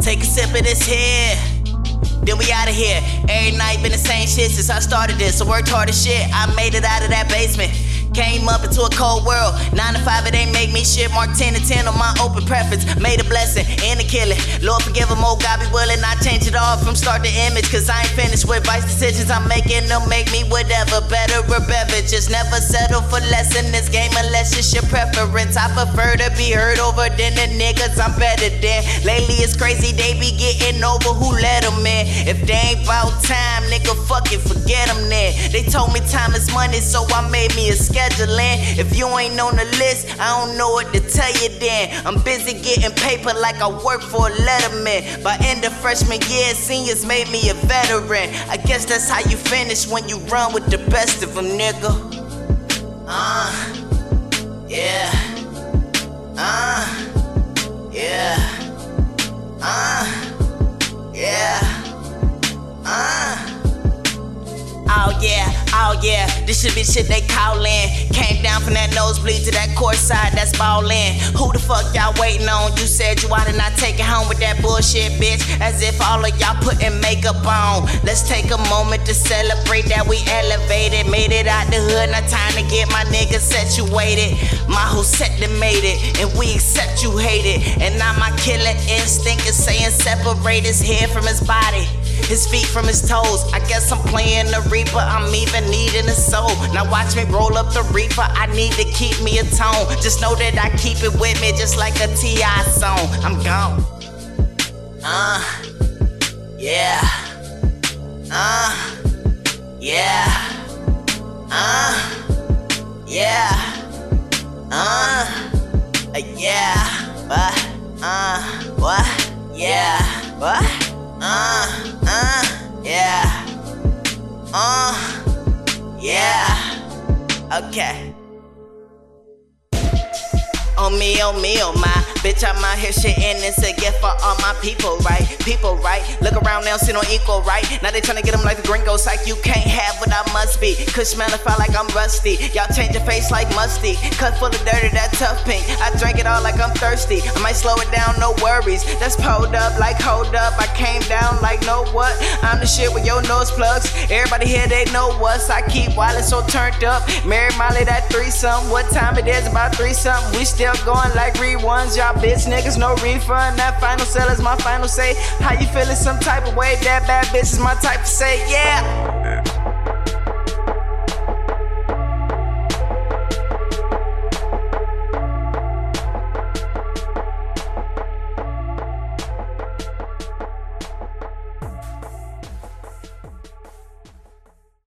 Take a sip of this here. Then we out of here. Every night been the same shit since I started this. I worked hard as shit. I made it out of that basement. Came up into a cold world. 9 to 5, it ain't make me shit. Mark 10 to 10 on my open preference. Made a blessing and a killing. Lord forgive him, oh God be willing. I change it all from start to image. Cause I ain't finished with vice decisions I'm making. They'll make me whatever, better or better. Just never settle for less in this game unless it's your preference. I prefer to be heard over than the niggas I'm better than. Lately it's crazy, they be getting over who them in. If they ain't about time, nigga, fucking forget them then. They told me time is money, so I made me a scheduling. If you ain't on the list, I don't know what to tell you then. I'm busy getting paper like I work for a letterman. By end of freshman year, seniors made me a veteran. I guess that's how you finish when you run with the best of them, nigga. Uh, yeah. Uh, yeah, this should be shit they callin'. Came down from that nosebleed to that court side, that's ballin'. Who the fuck y'all waiting on? You said you out and not take it home with that bullshit, bitch. As if all of y'all putting makeup on. Let's take a moment to celebrate that we elevated. Made it out the hood, now time to get my niggas situated. My whole set done made it, and we accept you hate it. And now my killer instinct is saying separate his head from his body. His feet from his toes. I guess I'm playing the reaper. I'm even needing a soul. Now watch me roll up the reaper. I need to keep me a tone. Just know that I keep it with me, just like a T.I. song. I'm gone. Uh, yeah. Uh, yeah. Uh, yeah. Uh, yeah. What? Uh, what? Yeah. What? Uh, uh, yeah. Uh, yeah. Okay. Oh me, oh me, oh my Bitch, I'm out here shitting It's a gift for all my people, right? People, right? Look around now, see no equal, right? Now they tryna get them like the gringos Like you can't have what I be Could smell it, feel like I'm rusty Y'all change your face like musty Cut full of dirty, that tough pink I drank it all like I'm thirsty I might slow it down, no worries That's pulled up like hold up I came down like know what? I'm the shit with your nose plugs Everybody here, they know what's I keep wireless so turned up Mary Molly, that threesome What time it is? About three something We still going like reruns. Y'all bitch niggas, no refund. That final sell is my final say. How you feeling some type of way? That bad bitch is my type to say, yeah.